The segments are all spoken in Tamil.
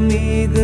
amiga.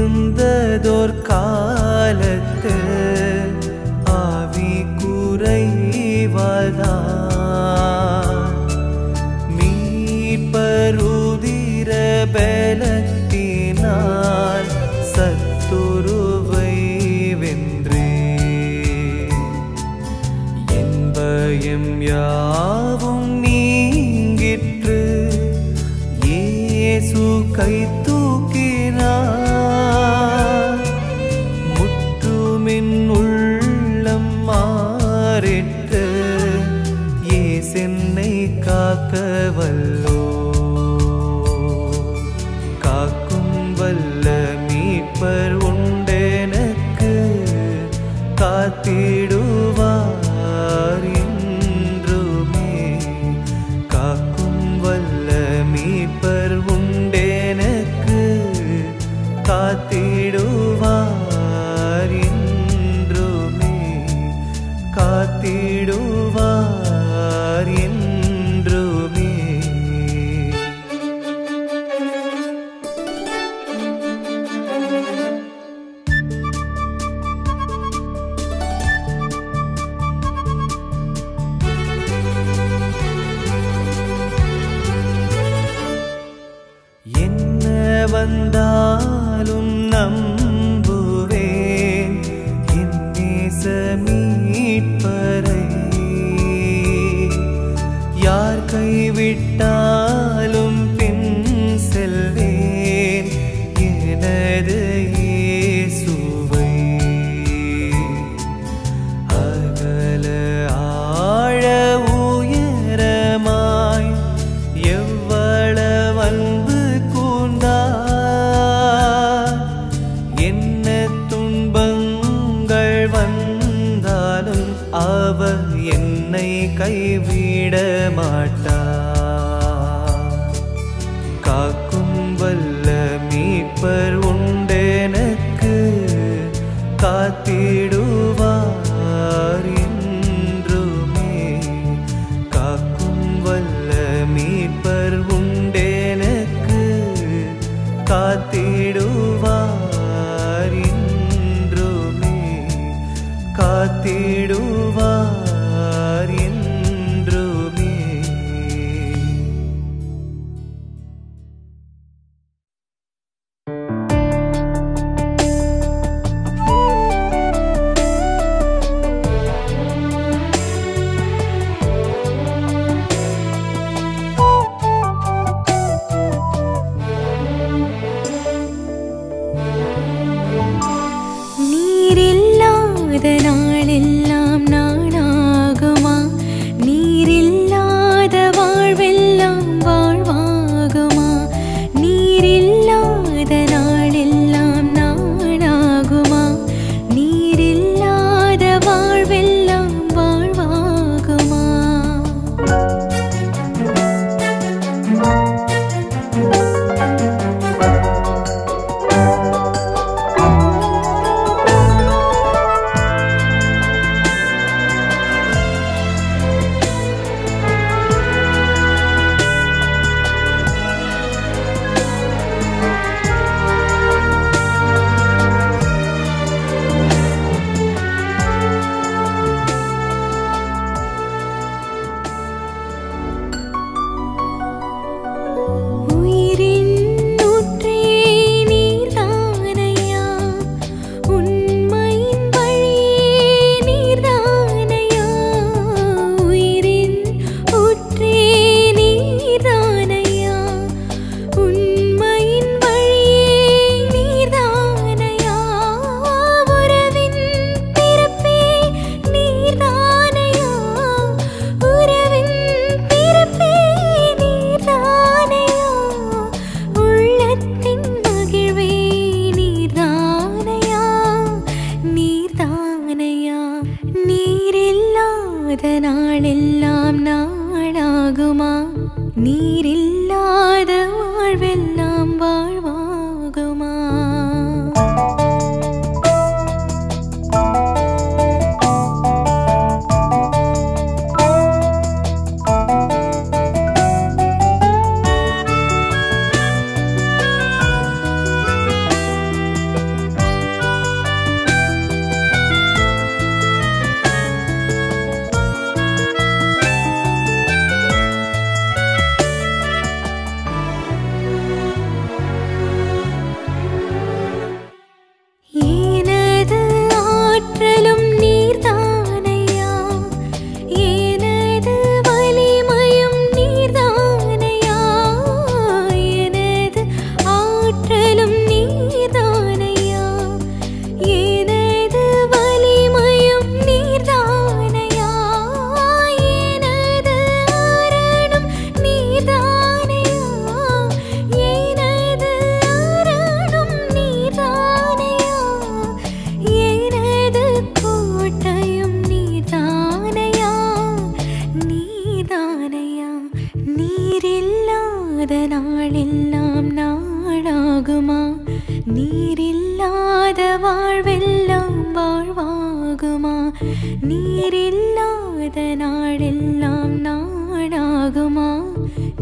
போதுமா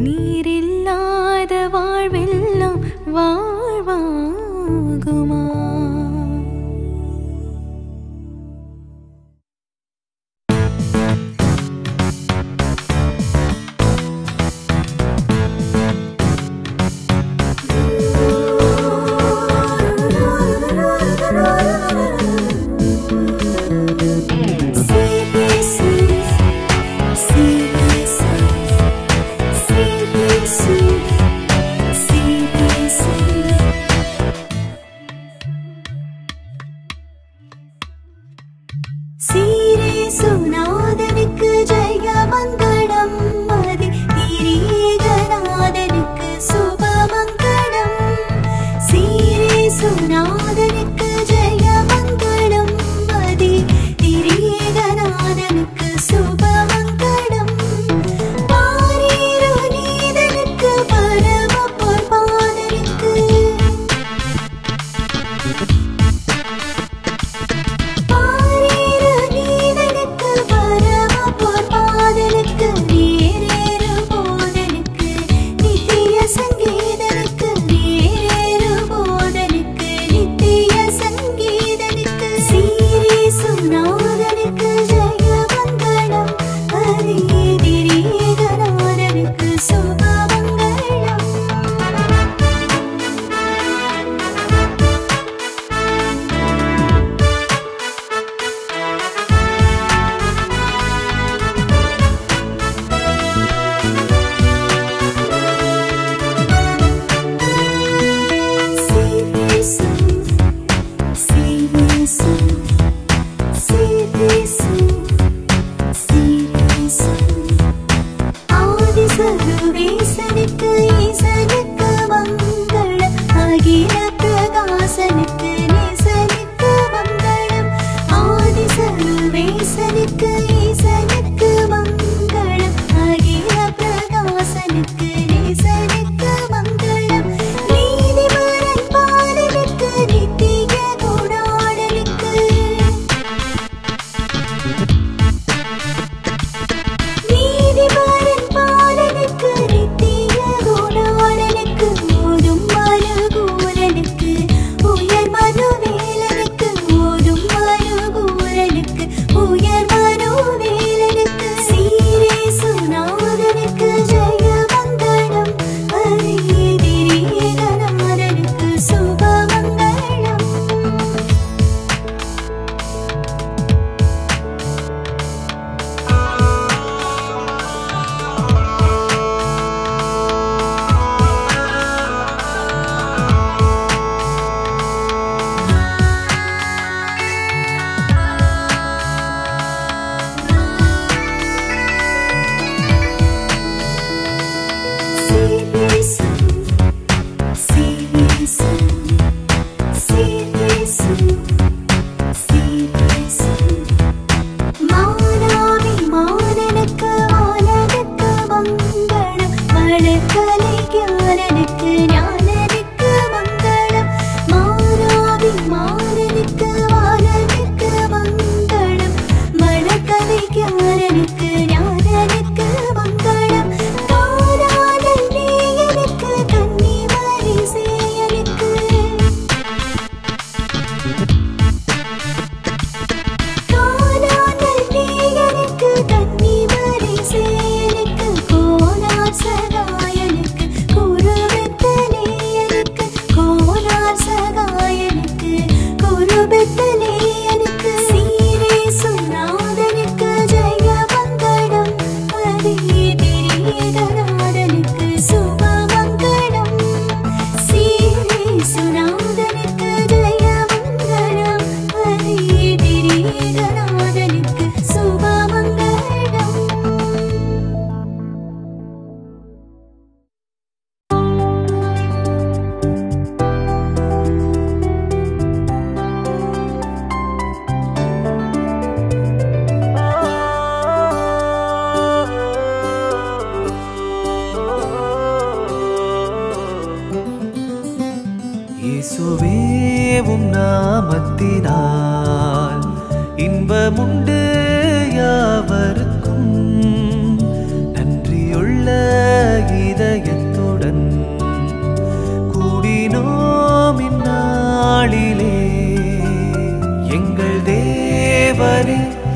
நீரில்லாத வாழ்வெல்லாம் வாழ்வாகுமா?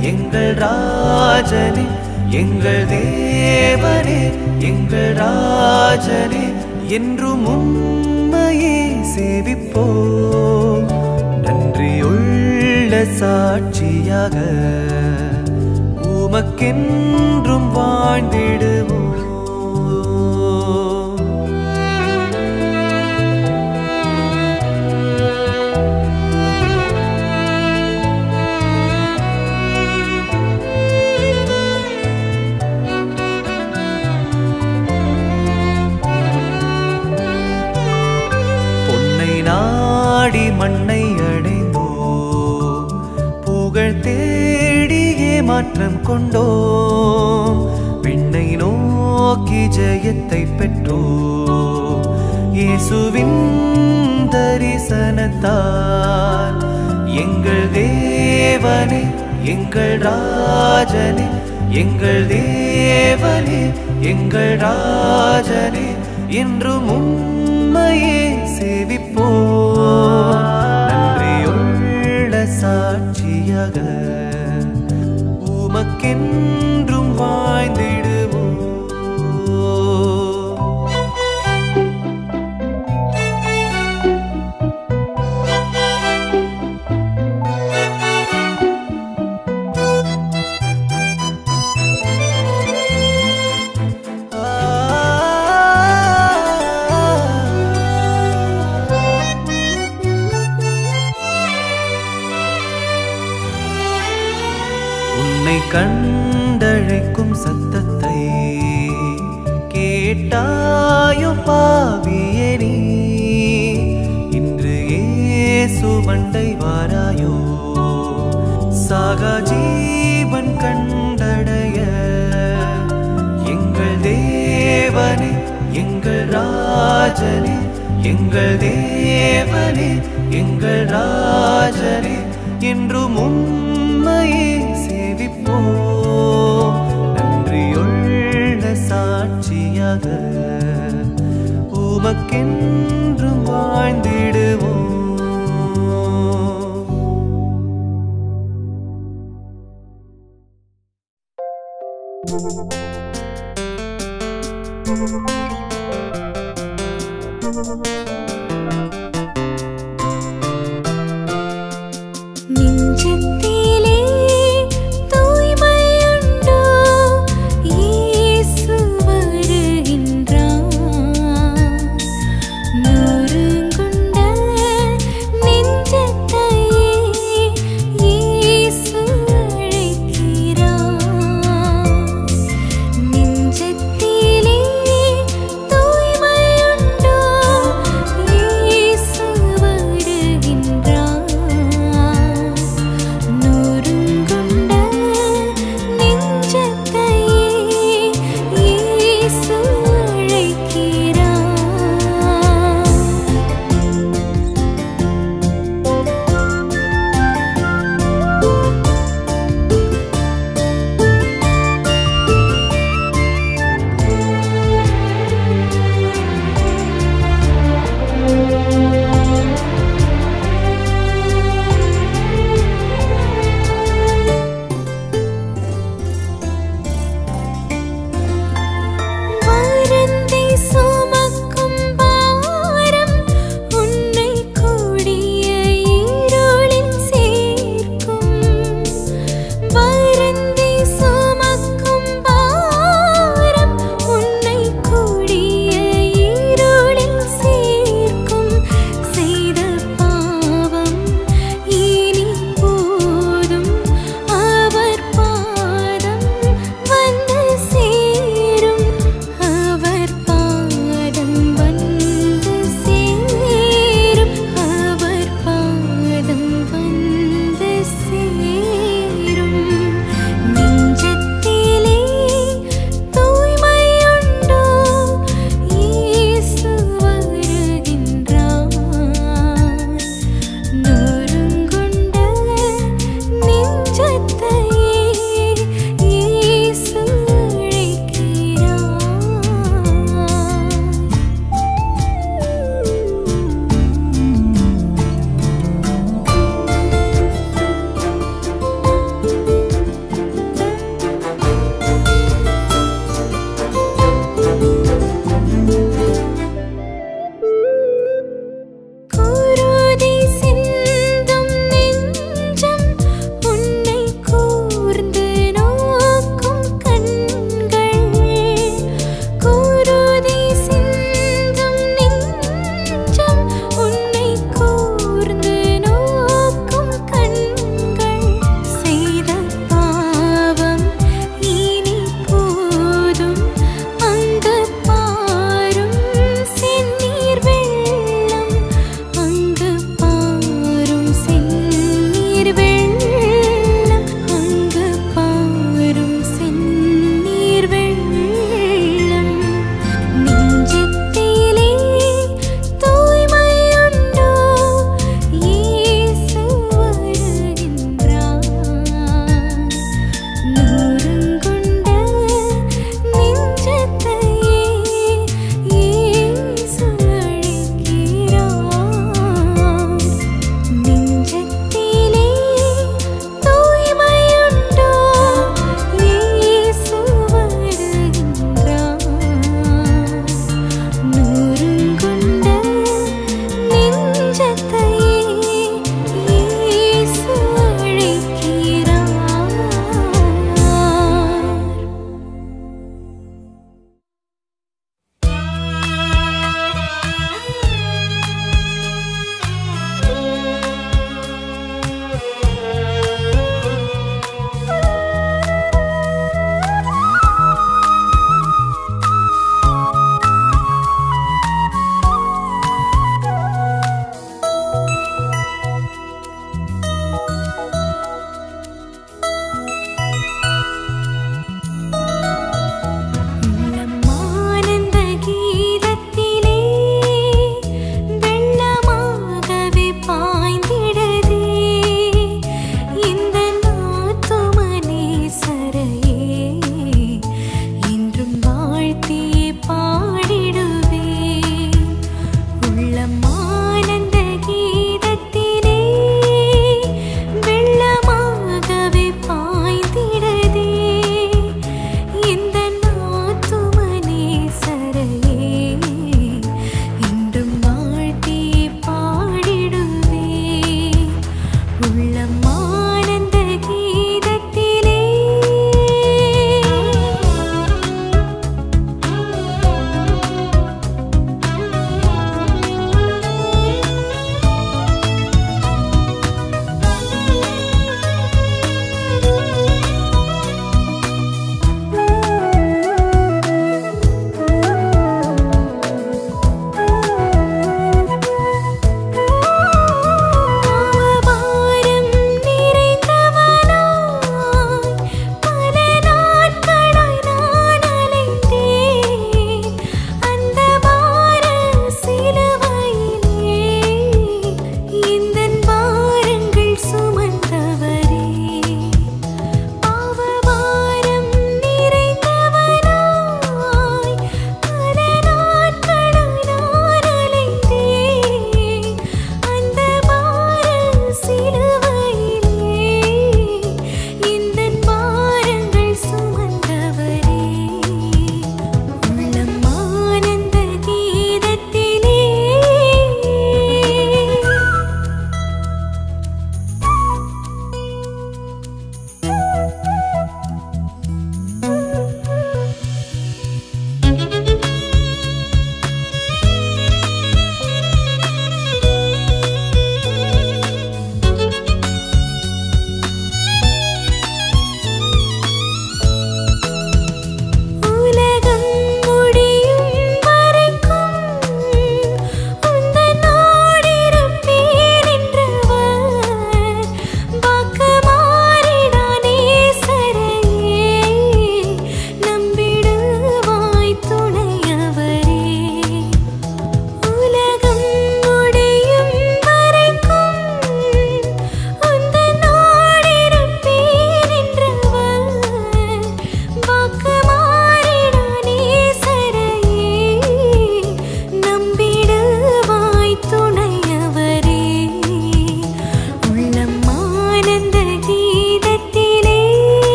எங்கள் ராஜனே எங்கள் தேவனே எங்கள் ராஜனே என்றும் உண்மையே சேவிப்போம். நன்றியுள்ள சாட்சியாக உமக்கென்றும் வாழ்ந்திடுவோம். மாற்றம் கொண்டோம். விண்ணை நோக்கி ஜெயத்தை பெற்றோம். இயேசுவின் தரிசனத்தால் எங்கள் தேவனே எங்கள் ராஜனே எங்கள் தேவனே எங்கள் ராஜனே என்று உண்மையே சேவிப்போ நன்றியுள்ள சாட்சியாக உமக்கென்றும் வாய்ந்தே மண்டை வாராயோ? சாகா ஜீவன் கண்டடைய. எங்கள் தேவனே எங்கள் ராஜனே எங்கள் தேவனே எங்கள் ராஜனே என்றும் உண்மையே சேவிப்போம். நன்றியுள்ள சாட்சியாக உமக்கென்றும் வாழ்ந்தே